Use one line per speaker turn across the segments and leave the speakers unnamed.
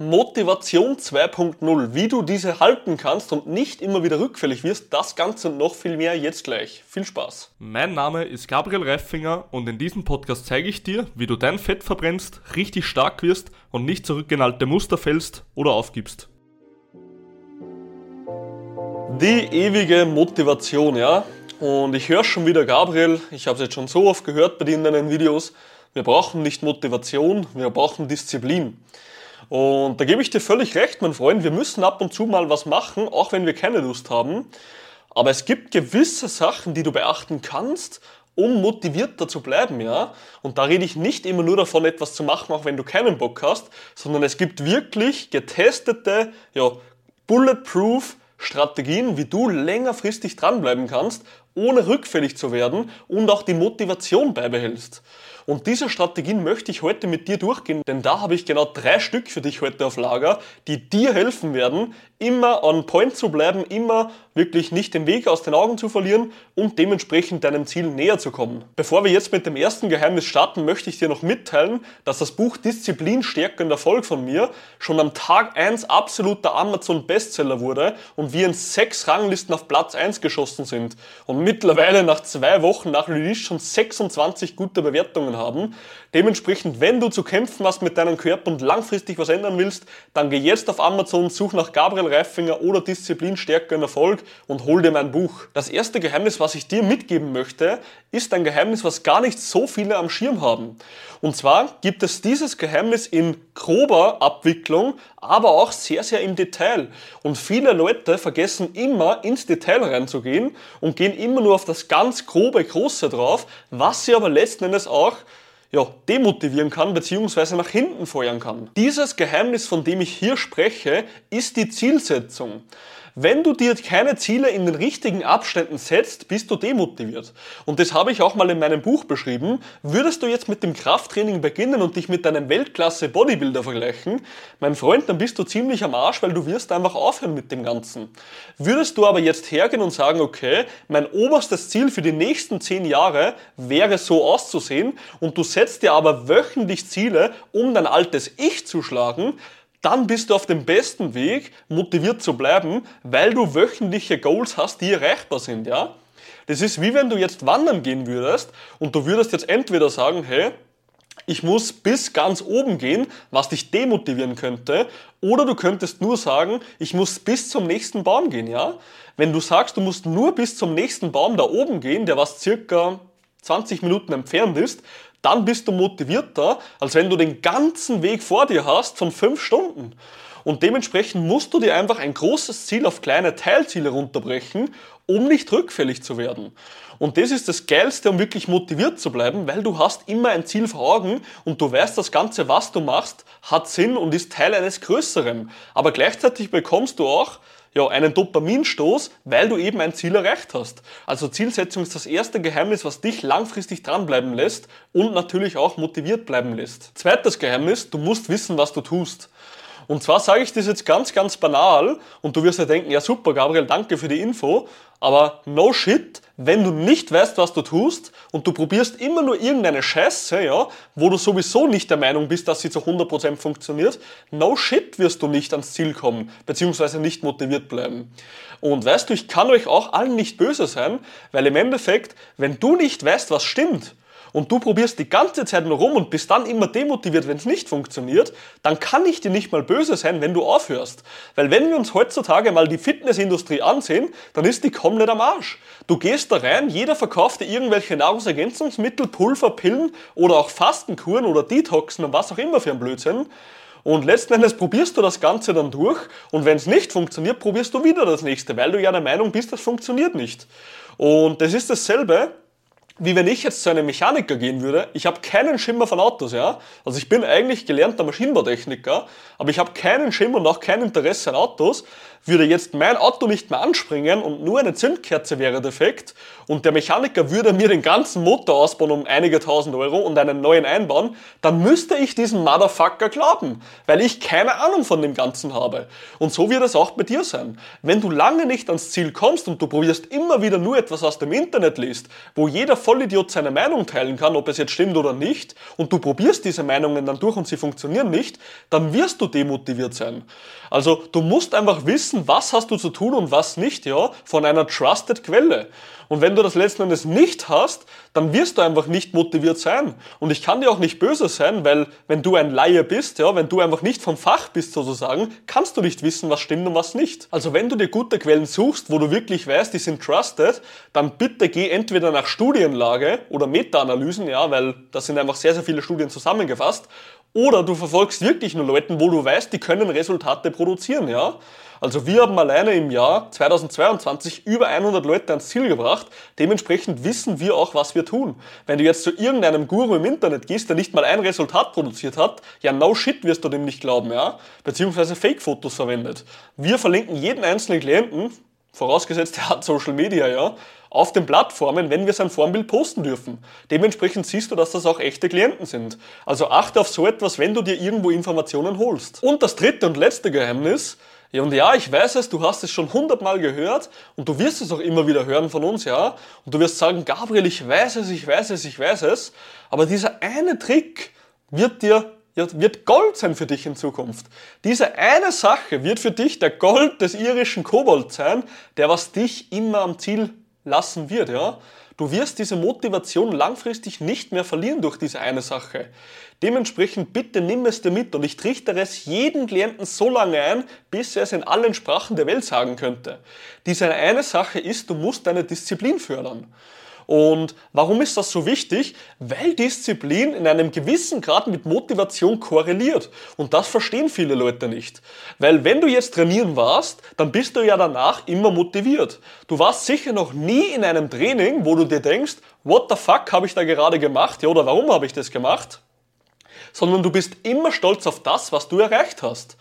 Motivation 2.0, wie du diese halten kannst und nicht immer wieder rückfällig wirst, das Ganze und noch viel mehr jetzt gleich. Viel Spaß.
Mein Name ist Gabriel Reifinger und in diesem Podcast zeige ich dir, wie du dein Fett verbrennst, richtig stark wirst und nicht zurückgenalte Muster fällst oder aufgibst.
Die ewige Motivation, ja. Und ich höre schon wieder, Gabriel, ich habe es jetzt schon so oft gehört bei dir in deinen Videos, wir brauchen nicht Motivation, wir brauchen Disziplin. Und da gebe ich dir völlig recht, mein Freund. Wir müssen ab und zu mal was machen, auch wenn wir keine Lust haben. Aber es gibt gewisse Sachen, die du beachten kannst, um motivierter zu bleiben, ja. Und da rede ich nicht immer nur davon, etwas zu machen, auch wenn du keinen Bock hast, sondern es gibt wirklich getestete, ja, bulletproof Strategien, wie du längerfristig dranbleiben kannst, ohne rückfällig zu werden und auch die Motivation beibehältst. Und diese Strategien möchte ich heute mit dir durchgehen, denn da habe ich genau drei Stück für dich heute auf Lager, die dir helfen werden, immer on point zu bleiben, immer wirklich nicht den Weg aus den Augen zu verlieren und dementsprechend deinem Ziel näher zu kommen. Bevor wir jetzt mit dem ersten Geheimnis starten, möchte ich dir noch mitteilen, dass das Buch Disziplin stärkender Erfolg von mir schon am Tag 1 absoluter Amazon Bestseller wurde und wir in sechs Ranglisten auf Platz 1 geschossen sind und mittlerweile nach zwei Wochen nach Release schon 26 gute Bewertungen haben. Dementsprechend, wenn du zu kämpfen hast mit deinem Körper und langfristig was ändern willst, dann geh jetzt auf Amazon, such nach Gabriel Reifinger oder Disziplin Stärke und Erfolg und hol dir mein Buch. Das erste Geheimnis, was ich dir mitgeben möchte, ist ein Geheimnis, was gar nicht so viele am Schirm haben. Und zwar gibt es dieses Geheimnis in grober Abwicklung, aber auch sehr, sehr im Detail. Und viele Leute vergessen immer ins Detail reinzugehen und gehen immer nur auf das ganz grobe, große drauf, was sie aber letzten Endes auch ja, demotivieren kann bzw. nach hinten feuern kann. Dieses Geheimnis, von dem ich hier spreche, ist die Zielsetzung. Wenn du dir keine Ziele in den richtigen Abständen setzt, bist du demotiviert. Und das habe ich auch mal in meinem Buch beschrieben. Würdest du jetzt mit dem Krafttraining beginnen und dich mit deinem Weltklasse Bodybuilder vergleichen, mein Freund, dann bist du ziemlich am Arsch, weil du wirst einfach aufhören mit dem Ganzen. Würdest du aber jetzt hergehen und sagen, okay, mein oberstes Ziel für die nächsten zehn Jahre wäre so auszusehen und du setzt dir aber wöchentlich Ziele, um dein altes Ich zu schlagen, dann bist du auf dem besten Weg, motiviert zu bleiben, weil du wöchentliche Goals hast, die erreichbar sind, ja? Das ist wie wenn du jetzt wandern gehen würdest und du würdest jetzt entweder sagen, hey, ich muss bis ganz oben gehen, was dich demotivieren könnte, oder du könntest nur sagen, ich muss bis zum nächsten Baum gehen, ja? Wenn du sagst, du musst nur bis zum nächsten Baum da oben gehen, der was circa 20 Minuten entfernt ist, dann bist du motivierter, als wenn du den ganzen Weg vor dir hast von fünf Stunden. Und dementsprechend musst du dir einfach ein großes Ziel auf kleine Teilziele runterbrechen, um nicht rückfällig zu werden. Und das ist das Geilste, um wirklich motiviert zu bleiben, weil du hast immer ein Ziel vor Augen und du weißt, das Ganze, was du machst, hat Sinn und ist Teil eines Größeren. Aber gleichzeitig bekommst du auch ja, einen Dopaminstoß, weil du eben ein Ziel erreicht hast. Also Zielsetzung ist das erste Geheimnis, was dich langfristig dranbleiben lässt und natürlich auch motiviert bleiben lässt. Zweites Geheimnis, du musst wissen, was du tust. Und zwar sage ich das jetzt ganz, ganz banal und du wirst ja denken, ja super, Gabriel, danke für die Info, aber no shit, wenn du nicht weißt, was du tust und du probierst immer nur irgendeine Scheiße, ja, wo du sowieso nicht der Meinung bist, dass sie zu 100% funktioniert, no shit wirst du nicht ans Ziel kommen, beziehungsweise nicht motiviert bleiben. Und weißt du, ich kann euch auch allen nicht böse sein, weil im Endeffekt, wenn du nicht weißt, was stimmt, und du probierst die ganze Zeit nur rum und bist dann immer demotiviert, wenn es nicht funktioniert, dann kann ich dir nicht mal böse sein, wenn du aufhörst. Weil wenn wir uns heutzutage mal die Fitnessindustrie ansehen, dann ist die komplett am Arsch. Du gehst da rein, jeder verkauft dir irgendwelche Nahrungsergänzungsmittel, Pulver, Pillen oder auch Fastenkuren oder Detoxen und was auch immer für ein Blödsinn. Und letzten Endes probierst du das Ganze dann durch und wenn es nicht funktioniert, probierst du wieder das nächste, weil du ja der Meinung bist, das funktioniert nicht. Und das ist dasselbe, wie wenn ich jetzt zu einem Mechaniker gehen würde. Ich habe keinen Schimmer von Autos, ja. Also ich bin eigentlich gelernter Maschinenbautechniker, aber ich habe keinen Schimmer und auch kein Interesse an Autos würde jetzt mein Auto nicht mehr anspringen und nur eine Zündkerze wäre defekt und der Mechaniker würde mir den ganzen Motor ausbauen um einige tausend Euro und einen neuen einbauen, dann müsste ich diesen Motherfucker glauben, weil ich keine Ahnung von dem Ganzen habe. Und so wird es auch bei dir sein. Wenn du lange nicht ans Ziel kommst und du probierst immer wieder nur etwas aus dem Internet liest, wo jeder Vollidiot seine Meinung teilen kann, ob es jetzt stimmt oder nicht, und du probierst diese Meinungen dann durch und sie funktionieren nicht, dann wirst du demotiviert sein. Also du musst einfach wissen, was hast du zu tun und was nicht, ja, von einer trusted Quelle. Und wenn du das letzten Endes nicht hast, dann wirst du einfach nicht motiviert sein. Und ich kann dir auch nicht böse sein, weil wenn du ein Laie bist, ja, wenn du einfach nicht vom Fach bist sozusagen, kannst du nicht wissen, was stimmt und was nicht. Also wenn du dir gute Quellen suchst, wo du wirklich weißt, die sind trusted, dann bitte geh entweder nach Studienlage oder Meta-Analysen, ja, weil da sind einfach sehr, sehr viele Studien zusammengefasst, oder du verfolgst wirklich nur Leuten, wo du weißt, die können Resultate produzieren, ja. Also wir haben alleine im Jahr 2022 über 100 Leute ans Ziel gebracht. Dementsprechend wissen wir auch, was wir tun. Wenn du jetzt zu irgendeinem Guru im Internet gehst, der nicht mal ein Resultat produziert hat, ja no shit wirst du dem nicht glauben, ja? Beziehungsweise Fake-Fotos verwendet. Wir verlinken jeden einzelnen Klienten, vorausgesetzt er hat Social Media, ja, auf den Plattformen, wenn wir sein Formbild posten dürfen. Dementsprechend siehst du, dass das auch echte Klienten sind. Also achte auf so etwas, wenn du dir irgendwo Informationen holst. Und das dritte und letzte Geheimnis, ja, und ja, ich weiß es, du hast es schon hundertmal gehört und du wirst es auch immer wieder hören von uns, ja. Und du wirst sagen, Gabriel, ich weiß es, ich weiß es, ich weiß es. Aber dieser eine Trick wird dir, wird Gold sein für dich in Zukunft. Diese eine Sache wird für dich der Gold des irischen Kobold sein, der was dich immer am Ziel lassen wird, ja. Du wirst diese Motivation langfristig nicht mehr verlieren durch diese eine Sache. Dementsprechend bitte nimm es dir mit und ich trichtere es jeden Klienten so lange ein, bis er es in allen Sprachen der Welt sagen könnte. Diese eine Sache ist, du musst deine Disziplin fördern. Und warum ist das so wichtig? Weil Disziplin in einem gewissen Grad mit Motivation korreliert. Und das verstehen viele Leute nicht. Weil wenn du jetzt trainieren warst, dann bist du ja danach immer motiviert. Du warst sicher noch nie in einem Training, wo du dir denkst, what the fuck habe ich da gerade gemacht? Ja, oder warum habe ich das gemacht? Sondern du bist immer stolz auf das, was du erreicht hast.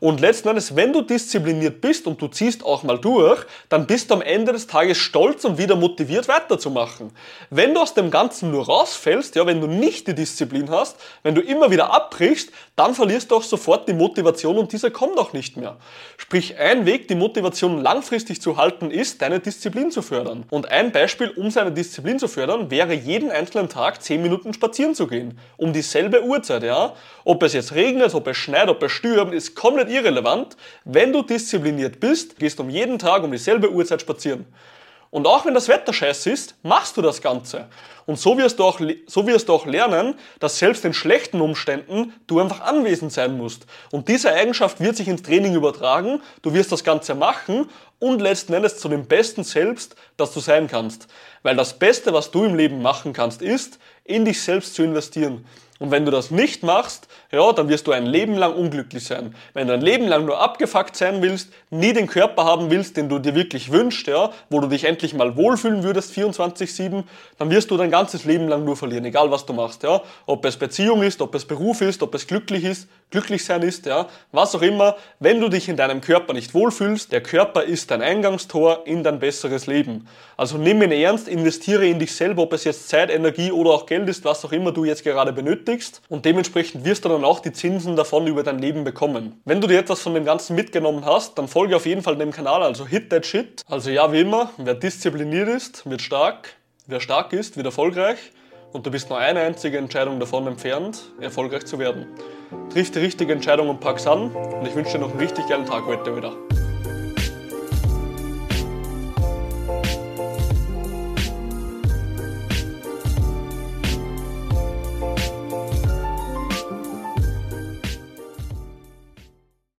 Und letzten Endes, wenn du diszipliniert bist und du ziehst auch mal durch, dann bist du am Ende des Tages stolz und wieder motiviert weiterzumachen. Wenn du aus dem Ganzen nur rausfällst, ja, wenn du nicht die Disziplin hast, wenn du immer wieder abbrichst, dann verlierst du auch sofort die Motivation und diese kommt auch nicht mehr. Sprich, ein Weg, die Motivation langfristig zu halten, ist, deine Disziplin zu fördern. Und ein Beispiel, um seine Disziplin zu fördern, wäre jeden einzelnen Tag 10 Minuten spazieren zu gehen. Um dieselbe Uhrzeit, ja. Ob es jetzt regnet, ob es schneit, ob es stürmt, ist komplett komplett irrelevant. Wenn du diszipliniert bist, gehst du um jeden Tag um dieselbe Uhrzeit spazieren. Und auch wenn das Wetter scheiße ist, machst du das Ganze. Und so wirst, du auch, so wirst du auch lernen, dass selbst in schlechten Umständen du einfach anwesend sein musst. Und diese Eigenschaft wird sich ins Training übertragen, du wirst das Ganze machen und letzten Endes zu dem Besten selbst, das du sein kannst. Weil das Beste, was du im Leben machen kannst, ist, in dich selbst zu investieren. Und wenn du das nicht machst, ja, dann wirst du ein Leben lang unglücklich sein. Wenn du ein Leben lang nur abgefuckt sein willst, nie den Körper haben willst, den du dir wirklich wünschst, ja, wo du dich endlich mal wohlfühlen würdest 24/7, dann wirst du dein ganzes Leben lang nur verlieren, egal was du machst, ja. Ob es Beziehung ist, ob es Beruf ist, ob es glücklich ist, glücklich sein ist, ja, was auch immer. Wenn du dich in deinem Körper nicht wohlfühlst, der Körper ist dein Eingangstor in dein besseres Leben. Also nimm ihn ernst, investiere in dich selber, ob es jetzt Zeit, Energie oder auch Geld ist, was auch immer du jetzt gerade benötigst. Und dementsprechend wirst du dann auch die Zinsen davon über dein Leben bekommen. Wenn du dir etwas von dem Ganzen mitgenommen hast, dann folge auf jeden Fall dem Kanal, also hit that shit. Also ja, wie immer, wer diszipliniert ist, wird stark. Wer stark ist, wird erfolgreich. Und du bist nur eine einzige Entscheidung davon entfernt, erfolgreich zu werden. Triff die richtige Entscheidung und pack's an. Und ich wünsche dir noch einen richtig geilen Tag heute wieder.